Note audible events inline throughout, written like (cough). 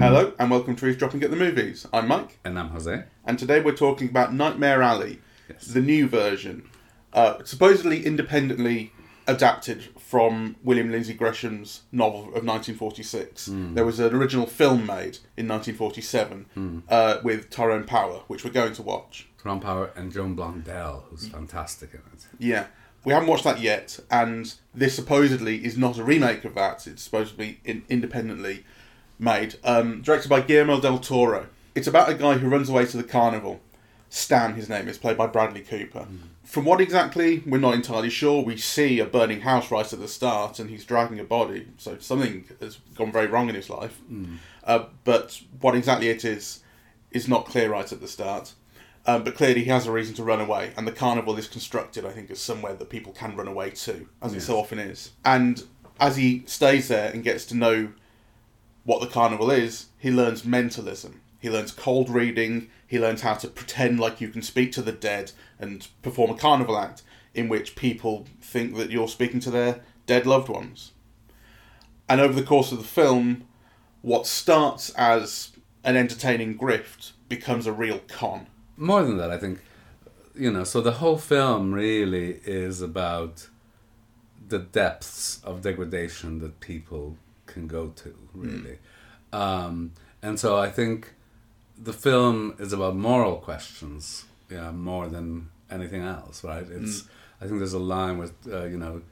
Hello and welcome to Eavesdropping at the Movies. I'm Mike, And I'm Jose. and today we're talking about Nightmare Alley, Yes. the new version, uh, supposedly independently adapted from William Lindsay Gresham's novel of 1946. There was an original film made in 1947 uh, with Tyrone Power, which we're going to watch. Ron Power and Joan Blondell, who's fantastic in it. Yeah. We haven't watched that yet, and this supposedly is not a remake of that. It's supposed to be in, independently made. Um, directed by Guillermo del Toro. It's about a guy who runs away to the carnival. Stan, his name is, played by Bradley Cooper. From what exactly, we're not entirely sure. We see a burning house right at the start, and he's dragging a body, so something has gone very wrong in his life. Uh, but what exactly it is, is not clear right at the start. Um, but clearly, he has a reason to run away, and the carnival is constructed, I think, as somewhere that people can run away to, as it so often is. And as he stays there and gets to know what the carnival is, he learns mentalism. He learns cold reading. He learns how to pretend like you can speak to the dead and perform a carnival act in which people think that you're speaking to their dead loved ones. And over the course of the film, what starts as an entertaining grift becomes a real con. More than that, I think, you know, so the whole film really is about the depths of degradation that people can go to, really. Um, and so I think the film is about moral questions, yeah, more than anything else, right? It's, I think there's a line with, uh, you know,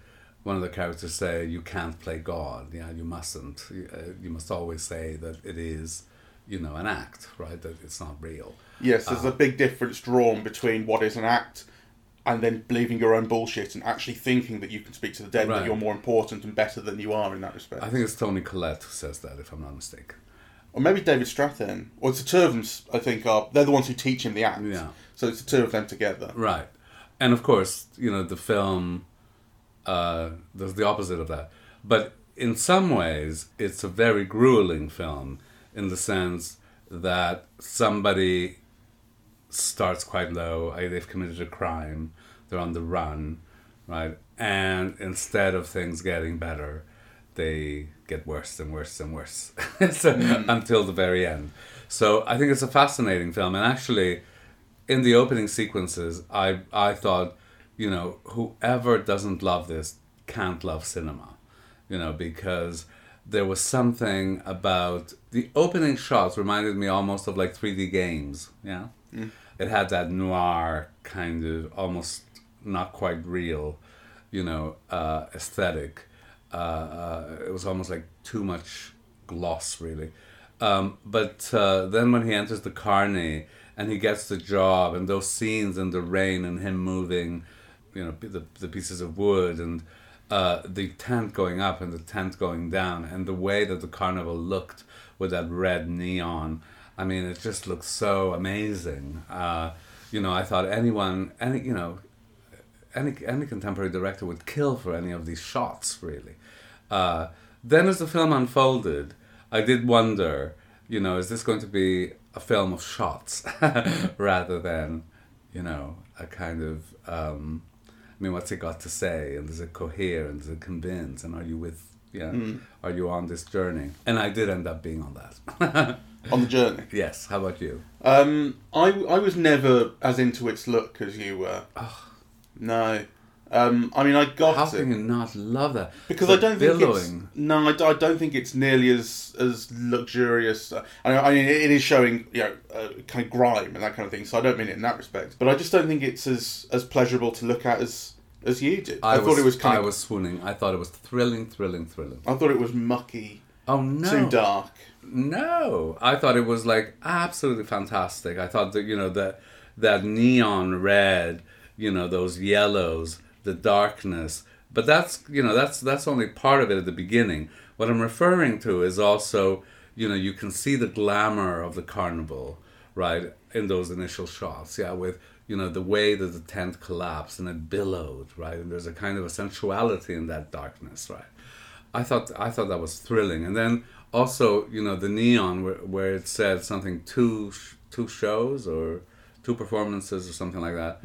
one of the characters say, "You can't play God. Yeah, you mustn't. You, uh, you must always say that it is, you know, an act, right? That it's not real." Yes, there's a big difference drawn between what is an act and then believing your own bullshit and actually thinking that you can speak to the dead, and that you're more important and better than you are in that respect. I think it's Toni Collette who says that, if I'm not mistaken. or maybe David Strathairn. Or it's the two of them, I think, are they're the ones who teach him the act. Yeah. So it's the two of them together. Right. And of course, you know, the film uh, does the opposite of that. But in some ways, it's a very grueling film in the sense that somebody starts quite low, they've committed a crime, they're on the run, right? And instead of things getting better, they get worse and worse and worse (laughs) so, hmm. until the very end. So I think it's a fascinating film. And actually, in the opening sequences, I I thought, you know, whoever doesn't love this can't love cinema, you know, because there was something about the opening shots reminded me almost of like 3D games, yeah. It had that noir kind of almost not quite real, you know, uh, aesthetic. Uh, uh, it was almost like too much gloss, really. Um, but uh, then when he enters the carney and he gets the job, and those scenes in the rain and him moving, you know, the, the pieces of wood and uh, the tent going up and the tent going down, and the way that the carnival looked with that red neon. I mean, it just looks so amazing. Uh, you know, I thought anyone, any, you know, any any contemporary director would kill for any of these shots, really. Uh, then, as the film unfolded, I did wonder, you know, is this going to be a film of shots (laughs) rather than, you know, a kind of, um, I mean, what's it got to say, and does it cohere, and does it convince, and are you with, yeah, are you on this journey? And I did end up being on that. (laughs) On the journey. (laughs) yes. How about you? Um, I, I was never as into its look as you were. No. Um, I mean, I got How it. can you not love that? Because The I don't think billowing. it's no, I, d- I don't think it's nearly as as luxurious. Uh, I, I mean, it is showing you know uh, kind of grime and that kind of thing. So I don't mean it in that respect. But I just don't think it's as as pleasurable to look at as as you did. I, thought it was kind I of. was swooning. I thought it was thrilling, thrilling, thrilling. I thought it was mucky, Oh no! too dark. No, I thought it was like absolutely fantastic. I thought that you know that that neon red, you know those yellows, the darkness. But that's you know that's that's only part of it at the beginning. What I'm referring to is also you know you can see the glamour of the carnival right in those initial shots. Yeah, with you know the way that the tent collapsed and it billowed right, and there's a kind of a sensuality in that darkness right. I thought I thought that was thrilling, and then also you know the neon where, where it said something two sh- two shows or two performances or something like that.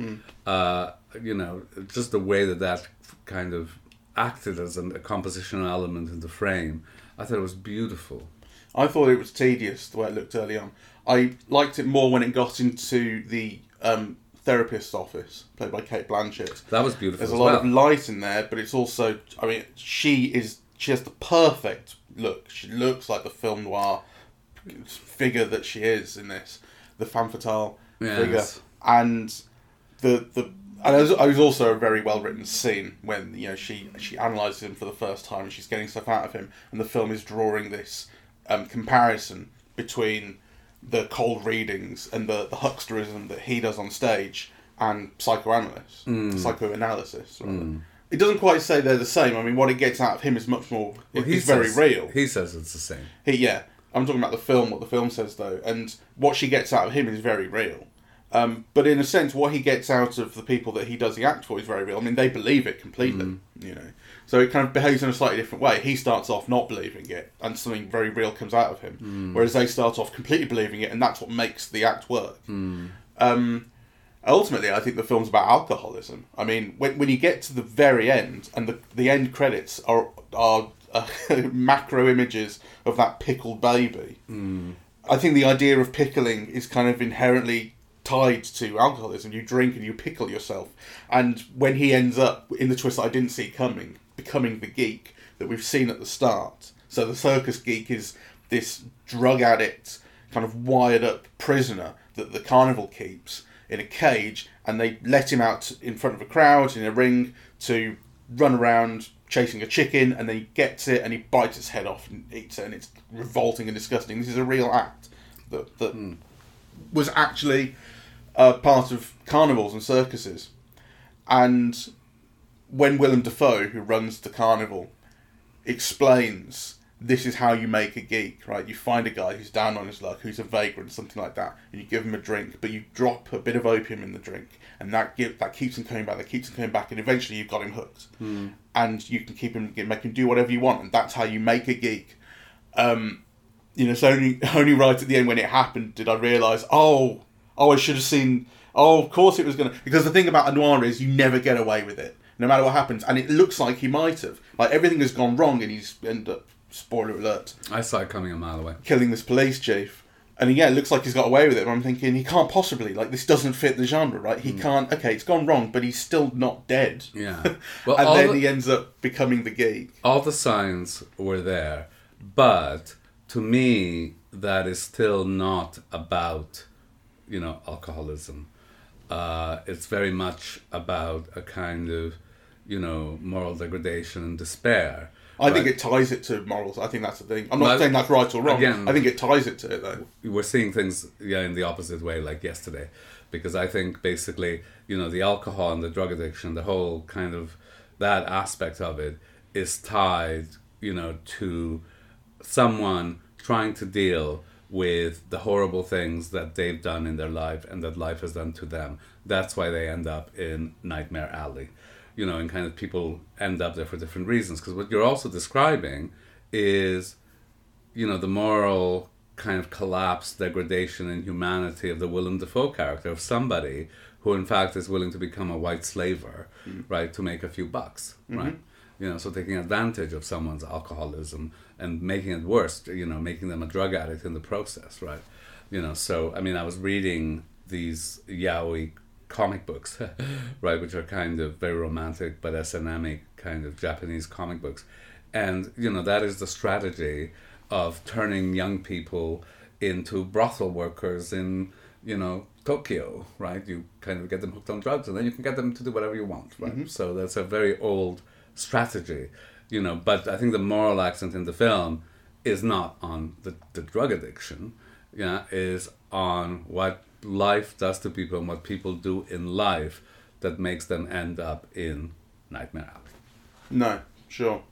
Uh, you know, just the way that that kind of acted as an, a compositional element in the frame, I thought it was beautiful. I thought it was tedious the way it looked early on. I liked it more when it got into the um, therapist's office, played by Cate Blanchett. That was beautiful. There's a lot well. of light in there, but it's also, I mean, she is she has the perfect look. She looks like the film noir figure that she is in this, the femme fatale figure, and the the. And it was, it was also a very well written scene when you know she she analyzes him for the first time and she's getting stuff out of him, and the film is drawing this um, comparison between the cold readings and the, the hucksterism that he does on stage and psychoanalysis, psychoanalysis. Rather. It doesn't quite say they're the same. I mean, what it gets out of him is much more. Well, it's very says- real. He says it's the same. He, yeah, I'm talking about the film. What the film says though, and what she gets out of him is very real. Um, but in a sense, what he gets out of the people that he does the act for is very real. I mean, they believe it completely. You know, so it kind of behaves in a slightly different way. He starts off not believing it, and something very real comes out of him, whereas they start off completely believing it, and that's what makes the act work. Um, ultimately, I think the film's about alcoholism. I mean, when, when you get to the very end, and the the end credits are are uh, (laughs) macro images of that pickled baby. I think the idea of pickling is kind of inherently tied to alcoholism. You drink and you pickle yourself. And when he ends up in the twist that I didn't see coming, becoming the geek that we've seen at the start. So the circus geek is this drug addict, kind of wired up prisoner that the carnival keeps in a cage, and they let him out in front of a crowd in a ring to run around chasing a chicken, and then he gets it and he bites its head off and eats it, and it's revolting and disgusting. This is a real act that that was actually uh, part of carnivals and circuses. And when Willem Dafoe, who runs the carnival, explains this is how you make a geek, right? You find a guy who's down on his luck, who's a vagrant, something like that, and you give him a drink, but you drop a bit of opium in the drink, and that give, that keeps him coming back, that keeps him coming back, and eventually you've got him hooked, and you can keep him, make him do whatever you want, and that's how you make a geek. Um, you know, it's only (laughs) only right at the end when it happened did I realise, oh, oh, I should have seen. Oh, of course it was gonna. Because the thing about a noir is you never get away with it, no matter what happens, and it looks like he might have. Like everything has gone wrong, and he's ended up. Spoiler alert! I saw it coming a mile away. Killing this police chief, and yeah, it looks like he's got away with it. But I'm thinking he can't possibly. Like this doesn't fit the genre, right? He can't. Okay, it's gone wrong, but he's still not dead. Yeah. (laughs) Well, and then the- he ends up becoming the geek. all the signs were there, but to me, that is still not about, you know, alcoholism. Uh, it's very much about a kind of, you know, moral degradation and despair. I think it ties it to morals. I think that's the thing. I'm not saying that's right or wrong. again- I think it ties it to it though. we're seeing things yeah in the opposite way like yesterday because i think basically you know the alcohol and the drug addiction the whole kind of that aspect of it is tied you know to someone trying to deal with the horrible things that they've done in their life and that life has done to them that's why they end up in nightmare alley you know and kind of people end up there for different reasons because what you're also describing is you know, the moral kind of collapse, degradation, and humanity of the Willem Dafoe character of somebody who, in fact, is willing to become a white slaver, mm-hmm. right, to make a few bucks, mm-hmm. right? You know, so taking advantage of someone's alcoholism and making it worse, you know, making them a drug addict in the process, right? You know, so I mean, I was reading these yaoi comic books, (laughs) right, which are kind of very romantic but S&M kind of Japanese comic books. And, you know, that is the strategy of turning young people into brothel workers in, you know, Tokyo, right? You kind of get them hooked on drugs and then you can get them to do whatever you want, right? Mm-hmm. So that's a very old strategy, you know, but I think the moral accent in the film is not on the, the drug addiction, yeah, is on what life does to people and what people do in life that makes them end up in Nightmare Alley. No, sure.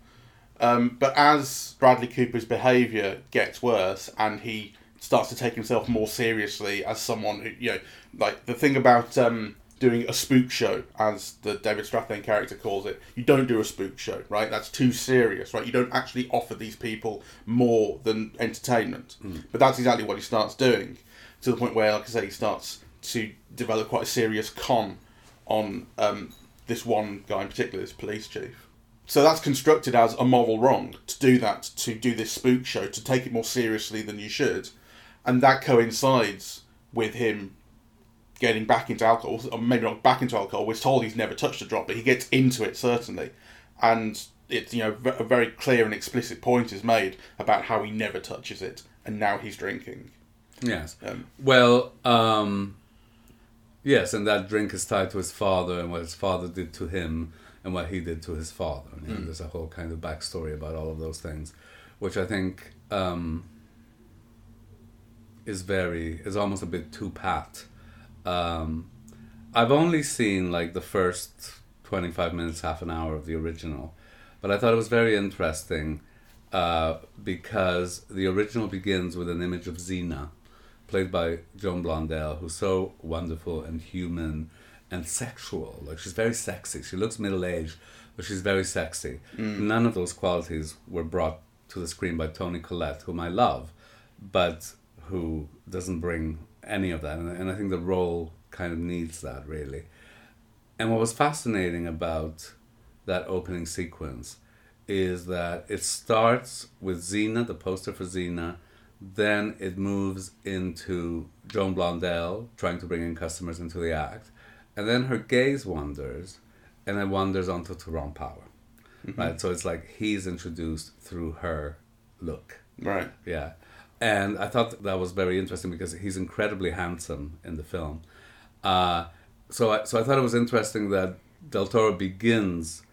Um, but as Bradley Cooper's behaviour gets worse and he starts to take himself more seriously as someone who, you know, like the thing about um, doing a spook show, as the David Strathairn character calls it, you don't do a spook show, right? That's too serious, right? You don't actually offer these people more than entertainment. But that's exactly what he starts doing to the point where, like I say, he starts to develop quite a serious con on um, this one guy in particular, this police chief. So that's constructed as a moral wrong to do that, to do this spook show, to take it more seriously than you should, and that coincides with him getting back into alcohol, or maybe not back into alcohol. We're told he's never touched a drop, but he gets into it certainly, and it's you know a very clear and explicit point is made about how he never touches it, and now he's drinking. Yes. Um, Well, um, yes, and that drink is tied to his father and what his father did to him and what he did to his father. You know, There's a whole kind of backstory about all of those things, which I think um, is very is almost a bit too pat. Um, I've only seen like the first twenty five minutes, half an hour of the original, but I thought it was very interesting uh, because the original begins with an image of Zeena, played by Joan Blondell, who's so wonderful and human and sexual. Like she's very sexy. She looks middle aged, but she's very sexy. Mm. None of those qualities were brought to the screen by Toni Collette, whom I love, but who doesn't bring any of that. And, and I think the role kind of needs that really. And what was fascinating about that opening sequence is that it starts with Zeena, the poster for Zeena, then it moves into Joan Blondell trying to bring in customers into the act, and then her gaze wanders, and it wanders onto Tyrone Power. Right? So it's like he's introduced through her look. right. Yeah. And I thought that was very interesting because he's incredibly handsome in the film. Uh, so, I, so I thought it was interesting that Del Toro begins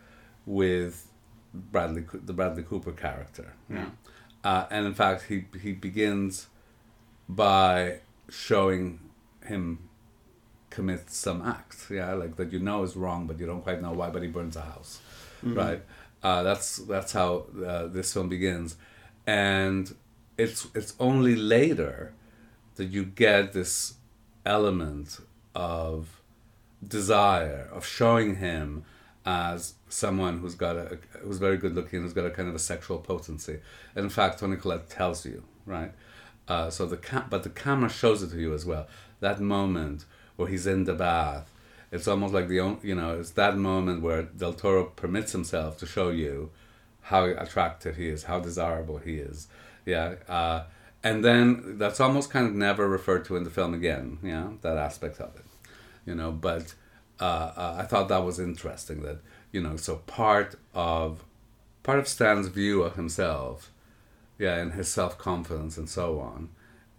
with Bradley, the Bradley Cooper character. Yeah. Uh, and in fact, he, he begins by showing him commit some acts, yeah, like that you know is wrong, but you don't quite know why. But he burns a house, right? Uh, that's that's how uh, this film begins, and it's it's only later that you get this element of desire of showing him as someone who's got a who's very good looking, who's got a kind of a sexual potency. And in fact, Toni Collette tells you, right? Uh, so the cam- but the camera shows it to you as well. That moment where he's in the bath, it's almost like the on- you know it's that moment where Del Toro permits himself to show you how attractive he is, how desirable he is. Yeah. Uh, and then that's almost kind of never referred to in the film again. Yeah, that aspect of it. You know, but uh, uh, I thought that was interesting. That you know, so part of part of Stan's view of himself, yeah, and his self confidence and so on,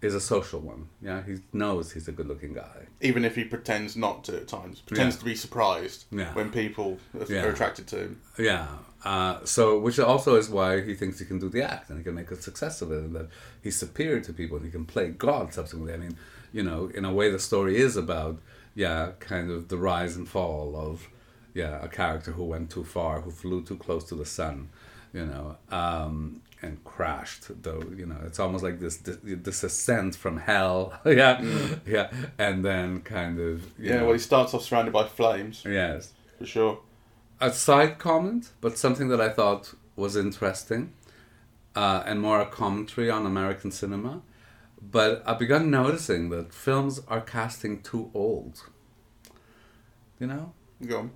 is a social one. Yeah, he knows he's a good looking guy. Even if he pretends not to at times, pretends Yeah. to be surprised Yeah. when people are, Yeah. are attracted to him. Yeah. Uh, so, which also is why he thinks he can do the act and he can make a success of it, and that he's superior to people and he can play God subsequently. I mean, you know, in a way, the story is about, yeah, kind of the rise and fall of, yeah, a character who went too far, who flew too close to the sun, you know, um, and crashed. Though, you know, it's almost like this this, ascent from hell, (laughs) yeah, yeah, and then kind of, you Yeah, know, well, he starts off surrounded by flames, yes for sure. a side comment, but something that I thought was interesting, uh, and more a commentary on American cinema. But I've begun noticing that films are casting too old. You know? Go.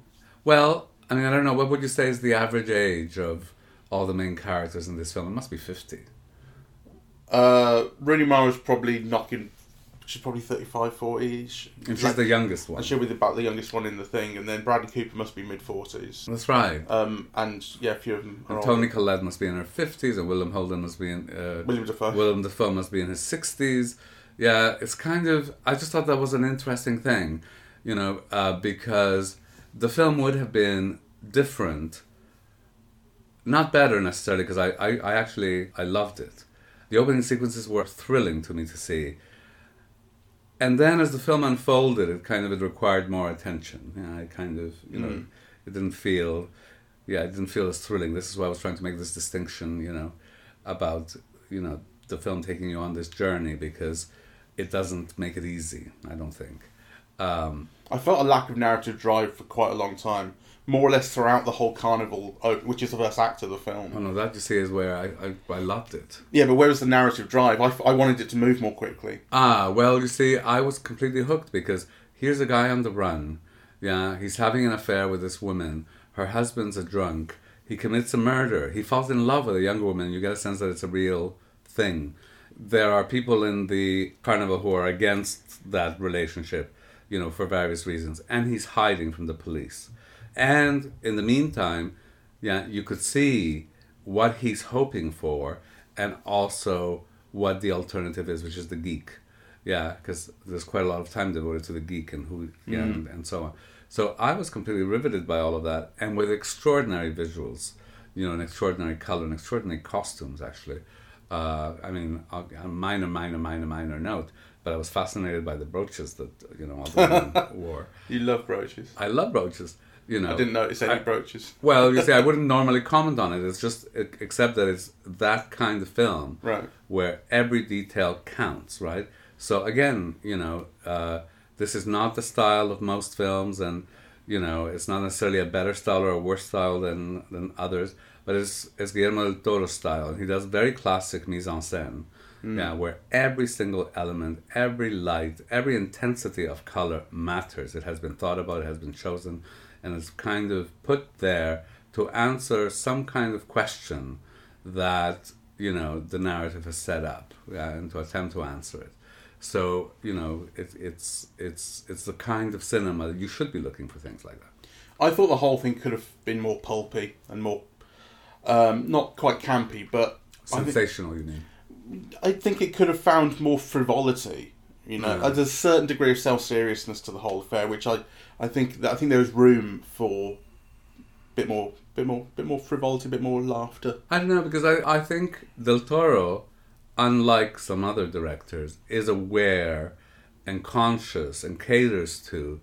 Well, I mean, I don't know. What would you say is the average age of all the main characters in this film? It must be 50. Uh, Rooney Mara's probably knocking. She's probably 35, 40 ish. And she's the youngest one. And she'll be about the youngest one in the thing, and then Bradley Cooper must be mid 40s. That's right. Um, and yeah, a few of them are And. Toni Collette must be in her 50s, and Willem Holden must be in. Uh, William Dafoe. Willem Dafoe must be in his 60s. Yeah, it's kind of. I just thought that was an interesting thing, you know, uh, because the film would have been different. Not better necessarily, because I, I, I actually I loved it. The opening sequences were thrilling to me to see. And then as the film unfolded, it kind of it required more attention. Yeah, I kind of you know, it didn't feel, yeah, it didn't feel as thrilling. This is why I was trying to make this distinction, you know, about you know the film taking you on this journey because it doesn't make it easy. I don't think. Um, I felt a lack of narrative drive for quite a long time, more or less throughout the whole carnival, uh, which is the first act of the film. oh no, that you see is where I, I, I loved it. Yeah, but where was the narrative drive? I, I wanted it to move more quickly. Ah, well, you see, I was completely hooked because here's a guy on the run, Yeah, he's having an affair with this woman. Her husband's a drunk. He commits a murder. He falls in love with a younger woman. You get a sense that it's a real thing. There are people in the carnival who are against that relationship, you know, for various reasons. And he's hiding from the police. And in the meantime, yeah, you could see what he's hoping for and also what the alternative is, which is the geek. Yeah, because there's quite a lot of time devoted to the geek and who, yeah, and, and so on. So I was completely riveted by all of that, and with extraordinary visuals, you know, an extraordinary color, and extraordinary costumes. Actually, uh, I mean, a a minor, minor, minor, minor note, but I was fascinated by the brooches that you know all the women (laughs) wore. You love brooches. I love brooches. You know, I didn't notice any I- brooches. well, you see, I (laughs) wouldn't normally comment on it. It's just except that it's that kind of film Right. where every detail counts, right? So again, you know, uh, this is not the style of most films, and you know, it's not necessarily a better style or a worse style than than others, but it's it's Guillermo del Toro's style, he does very classic mise en scène. Yeah, where every single element, every light, every intensity of color matters. It has been thought about, it has been chosen, and it's kind of put there to answer some kind of question that you know the narrative has set up, yeah, and to attempt to answer it. So you know, it, it's it's it's the kind of cinema that you should be looking for things like that. I thought the whole thing could have been more pulpy and more, um, not quite campy, but I think, Sensational, you mean? I think it could have found more frivolity. You know, there's a certain degree of self seriousness to the whole affair, which I, I think that I think there was room for a bit more, bit more, bit more frivolity, a bit more laughter. I don't know because I, I think Del Toro, unlike some other directors, is aware and conscious and caters to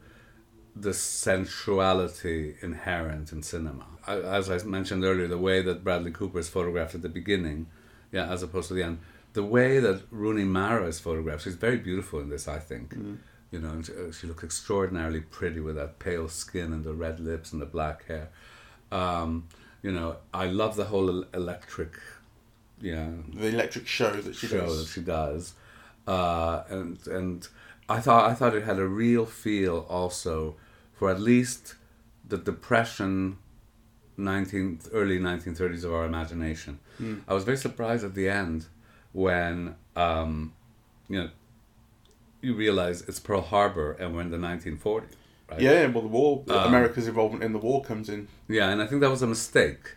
the sensuality inherent in cinema. I, as I mentioned earlier, the way that Bradley Cooper is photographed at the beginning, yeah, as opposed to the end. The way that Rooney Mara is photographed, she's very beautiful in this, I think. You know, and she, uh, she looks extraordinarily pretty with that pale skin and the red lips and the black hair. Um, you know, I love the whole el- electric, yeah, The electric show that she show does. that she does, uh, and and I thought I thought it had a real feel also for at least the depression, nineteen early nineteen thirties of our imagination. I was very surprised at the end when um, you know you realize it's Pearl Harbor and we're in the nineteen forties. Right? Yeah, well, the war, Um, America's involvement in the war comes in. Yeah, and I think that was a mistake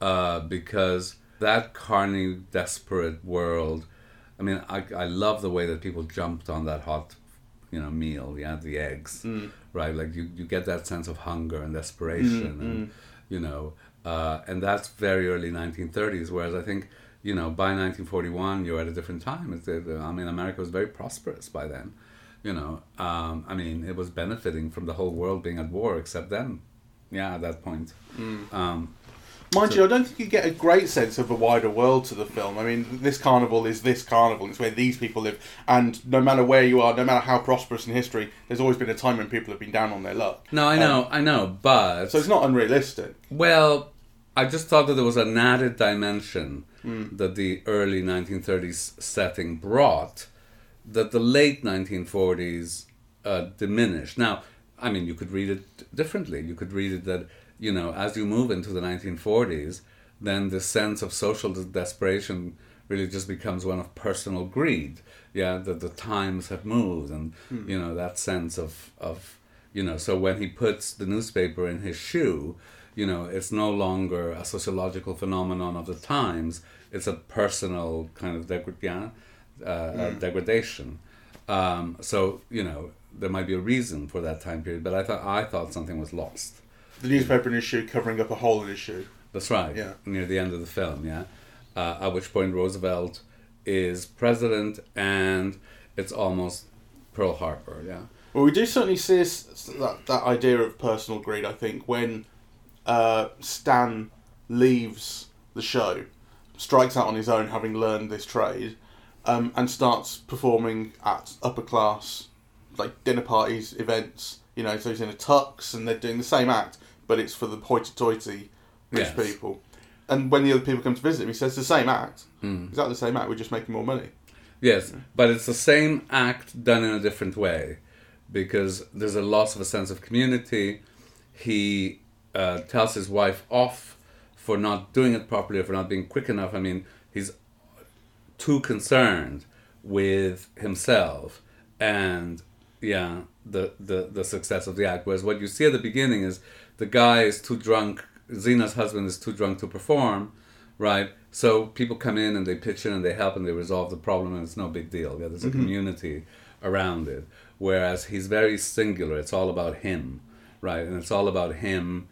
uh, because that carny, desperate world. I mean, I, I love the way that people jumped on that hot, you know, meal. Yeah, the eggs, right? Like you, you get that sense of hunger and desperation, and you know, uh, and that's very early 1930s. Whereas I think, you know, by 1941, you're at a different time. It's, uh, I mean, America was very prosperous by then. You know, um, I mean, it was benefiting from the whole world being at war, except them. yeah, at that point. Um, Mind you, I don't think you get a great sense of the wider world to the film. I mean, this carnival is this carnival. It's where these people live, and no matter where you are, no matter how prosperous in history, there's always been a time when people have been down on their luck. no, I know, I know, but So it's not unrealistic. well, I just thought that there was an added dimension that the early 1930s setting brought that the late 1940s uh, diminished. Now, I mean, you could read it differently. You could read it that you know, as you move into the 1940s, then the sense of social desperation really just becomes one of personal greed. Yeah, that the times have moved, and you know that sense of of you know. So when he puts the newspaper in his shoe, you know, it's no longer a sociological phenomenon of the times. It's a personal kind of uh, uh, degradation. Um, so you know, there might be a reason for that time period, but I thought I thought something was lost. The newspaper his covering up a whole issue. That's right. Yeah. Near the end of the film, yeah. Uh, at which point Roosevelt is president, and it's almost Pearl Harbor. Yeah. Well, we do certainly see this, that, that idea of personal greed, I think, when uh, Stan leaves the show, strikes out on his own, having learned this trade, um, and starts performing at upper class, like dinner parties, events. You know, so he's in a tux and they're doing the same act, but it's for the hoity toity rich Yes. people. And when the other people come to visit him, he says the same act. Hmm. Exactly the same act, we're just making more money. Yes, but it's the same act done in a different way. because there's a loss of a sense of community. He uh, tells his wife off for not doing it properly or for not being quick enough. I mean, he's too concerned with himself and yeah the, the the success of the act. Whereas what you see at the beginning is the guy is too drunk Zeena's husband is too drunk to perform right? So people come in and they pitch in and they help and they resolve the problem and it's no big deal. Yeah there's a community around it. Whereas he's very singular. It's all about him right? And it's all about him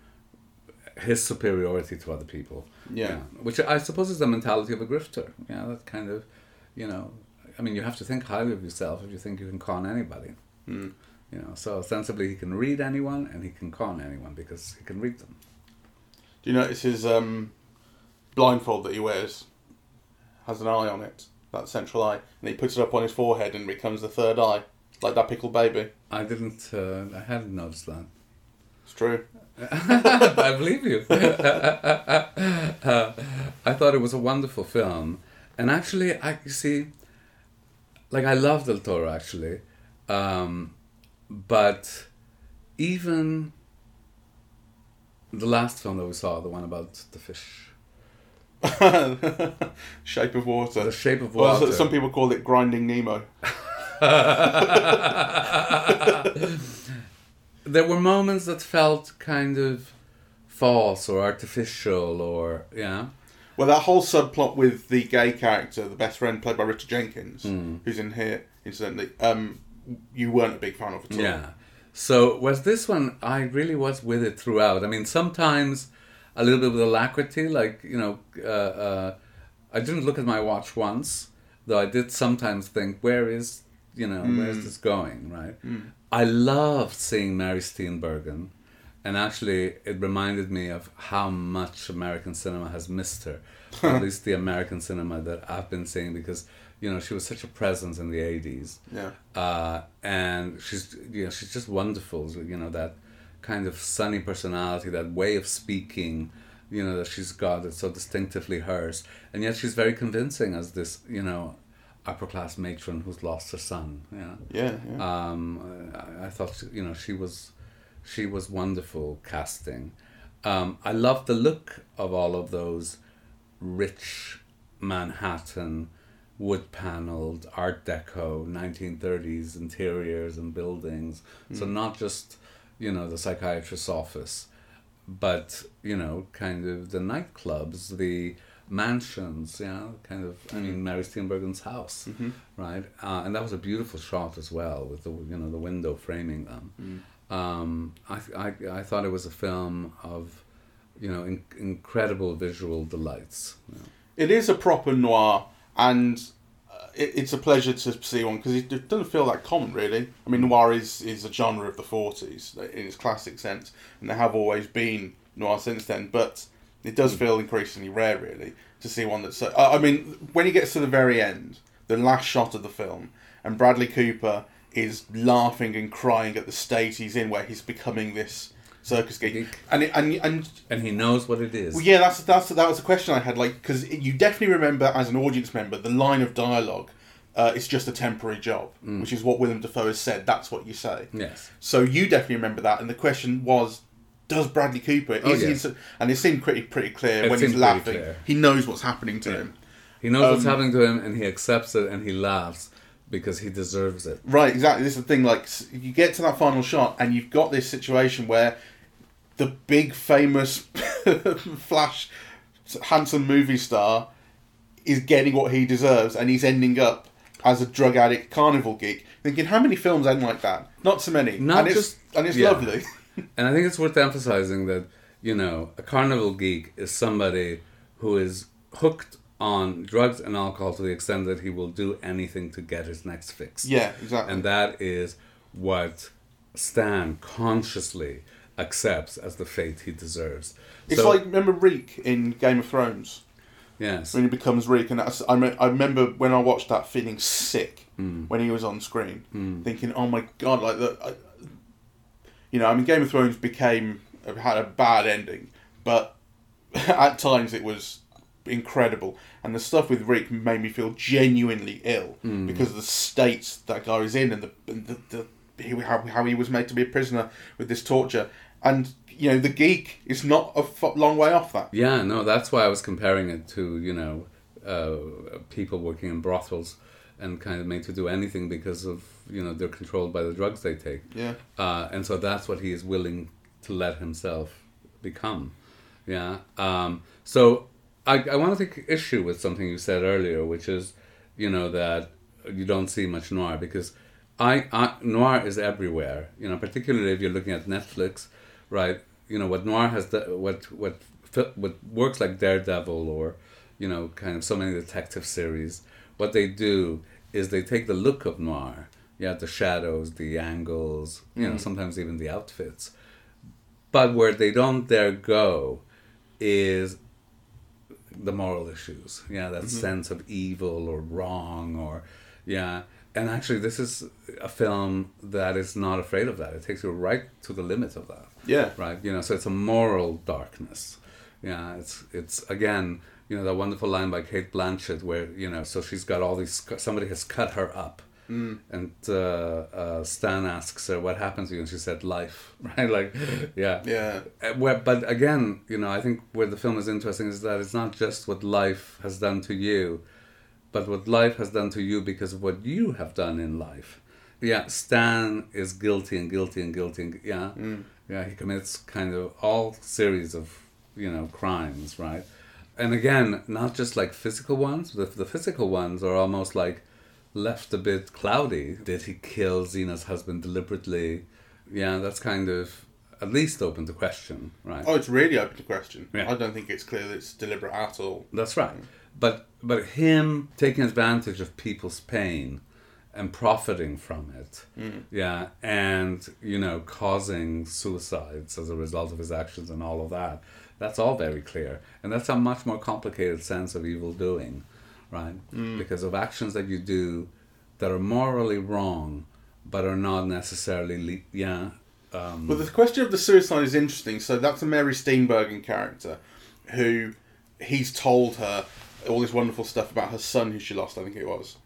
his superiority to other people Yeah. which I suppose is the mentality of a grifter. Yeah, that kind of, you know, I mean, you have to think highly of yourself if you think you can con anybody. Hmm. You know, so ostensibly he can read anyone and he can con anyone because he can read them. Do you notice his um, blindfold that he wears has an eye on it, that central eye, and he puts it up on his forehead and becomes the third eye, like that pickled baby. I didn't, uh, I hadn't noticed that. It's true. (laughs) I believe you. Uh, (laughs) I thought it was a wonderful film, and actually, I you see, like I love Del Toro actually, um, but even the last film that we saw, the one about the fish, (laughs) Shape of Water. The Shape of Well, Water. some people call it Grinding Nemo. There were moments that felt kind of false or artificial, or yeah. Well, that whole subplot with the gay character, the best friend played by Richard Jenkins, Hmm. who's in here, incidentally, um, you weren't a big fan of at all. Yeah. So was this one? I really was with it throughout. I mean, sometimes a little bit with alacrity, like you know, uh, uh, I didn't look at my watch once, though I did sometimes think, where is you know, where is this going? Right. I loved seeing Mary Steenburgen, and actually, it reminded me of how much American cinema has missed her, (laughs) at least the American cinema that I've been seeing, because you know she was such a presence in the '80s Yeah. uh, and she's you know she's just wonderful. You know that kind of sunny personality, that way of speaking. You know that she's got it's so distinctively hers, and yet she's very convincing as this you know upper class matron who's lost her son. Yeah. Yeah, yeah. Um, I, I thought she- you know she was she was wonderful casting. Um, I love the look of all of those rich Manhattan wood paneled Art Deco 1930s interiors and buildings. So not just you know the psychiatrist's office, but you know kind of the nightclubs, the mansions, you know, kind of. I mean, Mary Steenburgen's house, right? Uh, and that was a beautiful shot as well, with the you know the window framing them. Um, I, I I thought it was a film of, you know, in, incredible visual delights. you know. It is a proper noir, and uh, it, it's a pleasure to see one because it, it doesn't feel that common, really. I mean, noir is, is a genre of the 40s in its classic sense, and there have always been noir since then, but it does feel increasingly rare, really, to see one that's. So, I mean, when he gets to the very end, the last shot of the film, and Bradley Cooper is laughing and crying at the state he's in, where he's becoming this circus geek, and it, and and And he knows what it is. well, yeah, that's that's that was a question I had, like, because you definitely remember as an audience member the line of dialogue. Uh, it's just a temporary job, which is what Willem Dafoe has said. That's what you say. Yes. So you definitely remember that, and the question was, does Bradley Cooper? Oh, is he? yes. in- And it seemed pretty pretty clear It when he's laughing. He knows what's happening to him. He knows what's Um, happening to him, and he accepts it, and he laughs because he deserves it. Right, exactly. This is the thing. Like, you get to that final shot, and you've got this situation where the big famous (laughs) flash, handsome movie star is getting what he deserves, and he's ending up as a drug addict carnival geek. Thinking, how many films end like that? Not so many. Not and it's, just- and it's yeah. lovely. (laughs) And I think it's worth emphasizing that, you know, a carnival geek is somebody who is hooked on drugs and alcohol to the extent that he will do anything to get his next fix. yeah, exactly. And that is what Stan consciously accepts as the fate he deserves. it's So- like remember Reek in Game of Thrones yes, when he becomes Reek, and that's, I, me- I remember when I watched that feeling sick Hmm. when he was on screen, thinking, "Oh my god!" Like the, you know, I mean, Game of Thrones became had a bad ending, but (laughs) at times it was incredible, and the stuff with Rick made me feel genuinely ill Hmm. because of the states that guy was in and the, and the, the he, how, how he was made to be a prisoner with this torture. And, you know, the geek is not a f- long way off that. Yeah, no, that's why I was comparing it to you know uh, people working in brothels and kind of made to do anything because of you know they're controlled by the drugs they take. Yeah. Uh, and so that's what he is willing to let himself become. Yeah. Um, so I, I want to take issue with something you said earlier, which is, you know, that you don't see much noir because I, I noir is everywhere. You know, particularly if you're looking at Netflix, right? You know what noir has the, what what what works like Daredevil or, you know, kind of so many detective series. What they do is they take the look of noir, yeah, the shadows, the angles, you know, mm. sometimes even the outfits. But where they don't dare go is the moral issues. Yeah, that mm-hmm. sense of evil or wrong or yeah. And actually this is a film that is not afraid of that. It takes you right to the limit of that. Yeah. Right? You know, so it's a moral darkness. Yeah, it's it's again, you know, that wonderful line by Cate Blanchett where, you know, so she's got all these somebody has cut her up. And uh, uh, Stan asks her, "What happened to you?" And she said, "Life." (laughs) Right? Like, yeah, Yeah. uh, Where, but again, you know, I think where the film is interesting is that it's not just what life has done to you, but what life has done to you because of what you have done in life. Yeah, Stan is guilty and guilty and guilty. And, yeah, yeah, he commits kind of all series of you know crimes, right? And again, not just like physical ones. The the physical ones are almost like left a bit cloudy. Did he kill Zeena's husband deliberately? Yeah, that's kind of at least open to question, right? Oh, it's really open to question. Yeah. I don't think it's clear that it's deliberate at all. That's right. But but him taking advantage of people's pain and profiting from it, mm. yeah, and you know causing suicides as a result of his actions and all of that. That's all very clear, and that's a much more complicated sense of evil doing, right? Because of actions that you do that are morally wrong, but are not necessarily le- yeah. Um, Well, the question of the suicide is interesting. So that's a Mary Steenburgen character who he's told her all this wonderful stuff about her son who she lost, I think it was.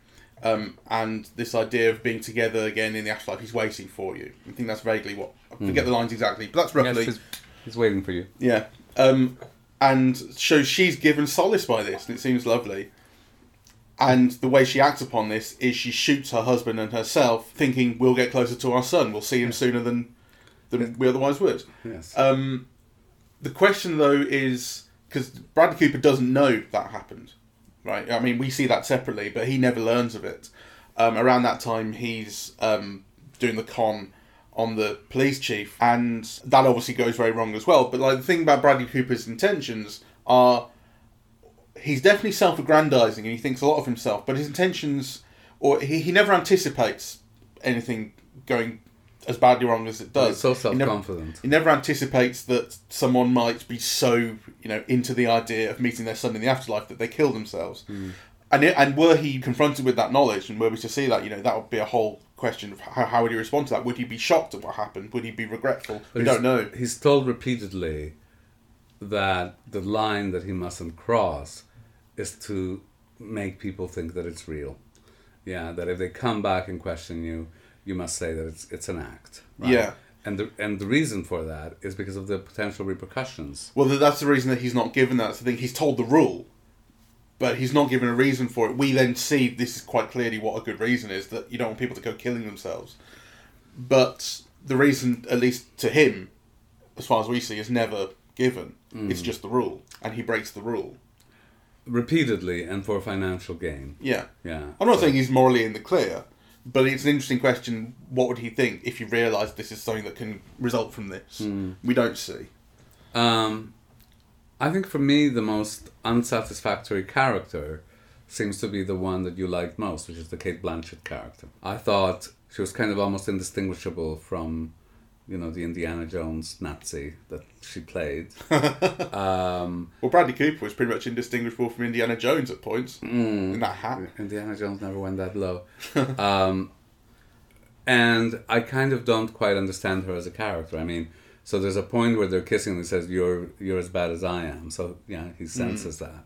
Um, and this idea of being together again in the afterlife, he's waiting for you. I think that's vaguely what. I forget the lines exactly, but that's yes, roughly. he's, he's waiting for you. Yeah. Um, and so she's given solace by this, and it seems lovely. And the way she acts upon this is she shoots her husband and herself, thinking we'll get closer to our son. We'll see him sooner than than we otherwise would. Yes. Um, the question though is because Bradley Cooper doesn't know that happened, right? I mean, we see that separately, but he never learns of it. Um, around that time, he's um, doing the con on the police chief, and that obviously goes very wrong as well. But like the thing about Bradley Cooper's intentions are, he's definitely self-aggrandizing and he thinks a lot of himself, but his intentions, or he, he never anticipates anything going as badly wrong as it does. He's so self-confident. he never anticipates that someone might be so you know into the idea of meeting their son in the afterlife that they kill themselves. Hmm. And it, and were he confronted with that knowledge and were we to see that, you know, that would be a whole question of how, how would he respond to that? Would he be shocked at what happened? Would he be regretful? we don't know. He's told repeatedly that the line that he mustn't cross is to make people think that it's real. Yeah, that if they come back and question you, you must say that it's it's an act. Right? Yeah. And the and the reason for that is because of the potential repercussions. Well, that's the reason that he's not given that. So I think he's told the rule, but he's not given a reason for it. We then see this is quite clearly what a good reason is that you don't want people to go killing themselves. But the reason, at least to him, as far as we see, is never given. It's just the rule, and he breaks the rule. Repeatedly and for financial gain. Yeah. Yeah. I'm not saying he's morally in the clear, but it's an interesting question. What would he think if he realised this is something that can result from this? We don't see. Um, I think for me, the most unsatisfactory character seems to be the one that you liked most, which is the Cate Blanchett character. I thought she was kind of almost indistinguishable from, you know, the Indiana Jones Nazi that she played. (laughs) um, Well, Bradley Cooper was pretty much indistinguishable from Indiana Jones at points in that hat. Indiana Jones never went that low. (laughs) um, and I kind of don't quite understand her as a character. I mean, so there's a point where they're kissing and he says, You're you're as bad as I am. So yeah, he mm. senses that.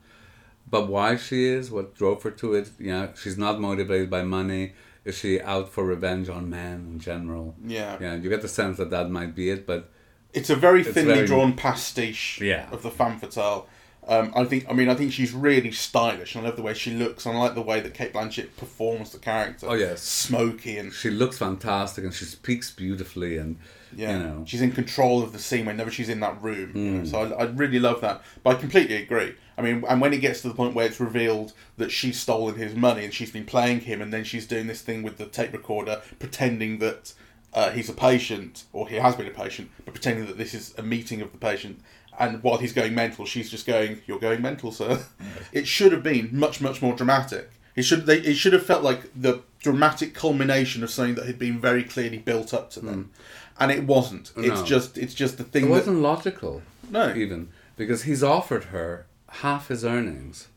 But why she is, what drove her to it, yeah, she's not motivated by money. Is she out for revenge on men in general? Yeah. Yeah, you get the sense that that might be it, but It's a very thinly very- drawn pastiche Yeah. of the femme fatale. Um, I think. I mean, I think she's really stylish. and I love the way she looks. and I like the way that Cate Blanchett performs the character. Oh, yes. smoky and she looks fantastic and she speaks beautifully and yeah, you know she's in control of the scene whenever she's in that room. you Mm. know, so I, I really love that. But I completely agree. I mean, and when it gets to the point where it's revealed that she's stolen his money and she's been playing him, and then she's doing this thing with the tape recorder, pretending that uh, he's a patient or he has been a patient, but pretending that this is a meeting of the patient. And while he's going mental, she's just going, "You're going mental, sir." (laughs) It should have been much, much more dramatic. It should they, it should have felt like the dramatic culmination of something that had been very clearly built up to them, and it wasn't. It's just it's just the thing it that wasn't logical No. even because he's offered her half his earnings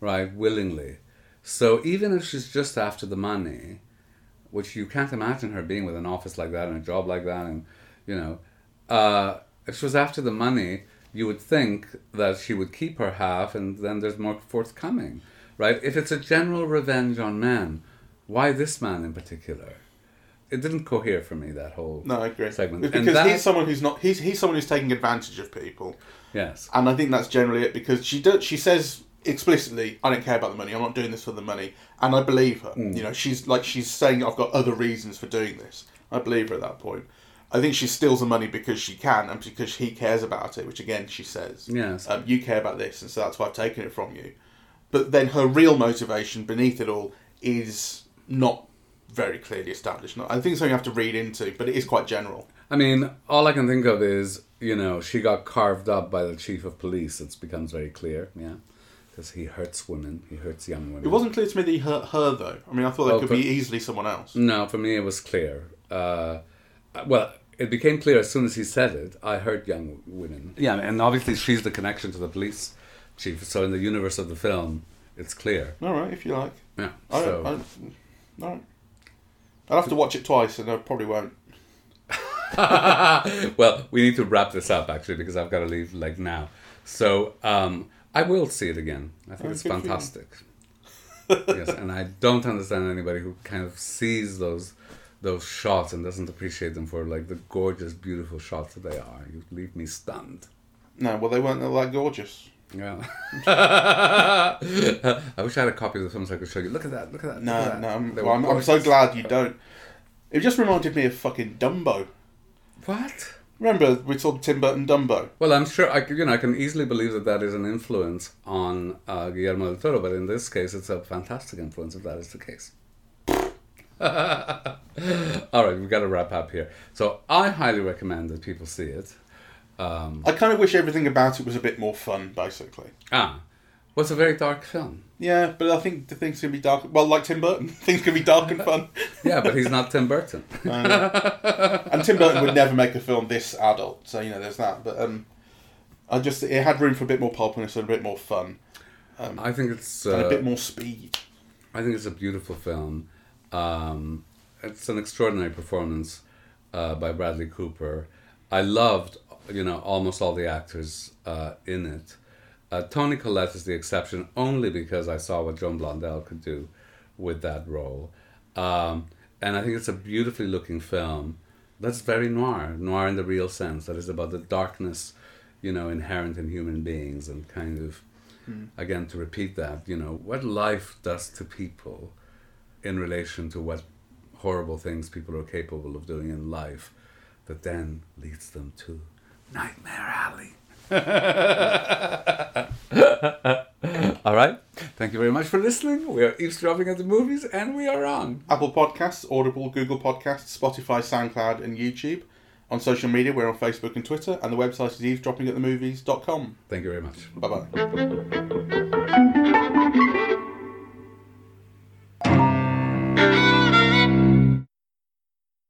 right willingly so even if she's just after the money which you can't imagine her being with an office like that and a job like that and you know uh, if she was after the money you would think that she would keep her half and then there's more forthcoming right if it's a general revenge on men why this man in particular it didn't cohere for me that whole No, I agree. segment because that- he's someone who's not. He's he's someone who's taking advantage of people, yes and I think that's generally it. Because she does. She says explicitly, "I don't care about the money. I'm not doing this for the money," and I believe her. Mm. You know, she's like she's saying, "I've got other reasons for doing this." I believe her at that point. I think she steals the money because she can and because he cares about it. Which again, she says, Yes. um, you care about this, and so that's why I've taken it from you." But then her real motivation beneath it all is not very clearly established. I think something you have to read into, but it is quite general. I mean, all I can think of is, you know, she got carved up by the chief of police. It becomes very clear, yeah. Because he hurts women, he hurts young women. It wasn't clear to me that he hurt her, though. I mean, I thought that Well, could but- be easily someone else. No, for me it was clear. Uh, well, it became clear as soon as he said it. I hurt young women. Yeah, and obviously she's the connection to the police chief. So in the universe of the film, it's clear. All right, if you like. Yeah. I so don't, I, all right. I'll have to watch it twice, and I probably won't. (laughs) well, we need to wrap this up actually because I've got to leave like now. So um, I will see it again. I think Oh, it's good for you. fantastic. (laughs) yes, and I don't understand anybody who kind of sees those those shots and doesn't appreciate them for like the gorgeous, beautiful shots that they are. You leave me stunned. No, well, they weren't that gorgeous. Yeah. (laughs) I wish I had a copy of the film so I could show you. Look at that. Look at that. No, at that. no, I'm, well, I'm, I'm so glad you don't. It just reminded me of fucking Dumbo. What? Remember we saw Tim Burton Dumbo? Well, I'm sure I, you know I can easily believe that that is an influence on uh, Guillermo del Toro, but in this case, it's a fantastic influence if that is the case. (laughs) All right, we've got to wrap up here. So I highly recommend that people see it. Um, I kind of wish everything about it was a bit more fun, basically. ah, well, it's a very dark film. Yeah, but I think the things can be dark. Well, like Tim Burton, (laughs) things can be dark and fun. (laughs) Yeah, but he's not Tim Burton. and Tim Burton would never make a film this adult, so you know there's that. But um, I just it had room for a bit more pulpiness and a bit more fun Um, I think it's and a uh, bit more speed. I think it's a beautiful film. Um, it's an extraordinary performance uh, by Bradley Cooper. I loved, you know, almost all the actors uh, in it. Uh, Toni Collette is the exception only because I saw what Joan Blondell could do with that role. Um, and I think it's a beautifully looking film that's very noir, noir in the real sense, that is about the darkness, you know, inherent in human beings and kind of, again, to repeat that, you know, what life does to people in relation to what horrible things people are capable of doing in life that then leads them to Nightmare Alley. (laughs) All right. Thank you very much for listening. We are eavesdropping at the movies, and we are on. Apple Podcasts, Audible, Google Podcasts, Spotify, SoundCloud, and YouTube. On social media, we're on Facebook and Twitter, and the website is eavesdroppingatthemovies.com. Thank you very much. Bye bye. (laughs)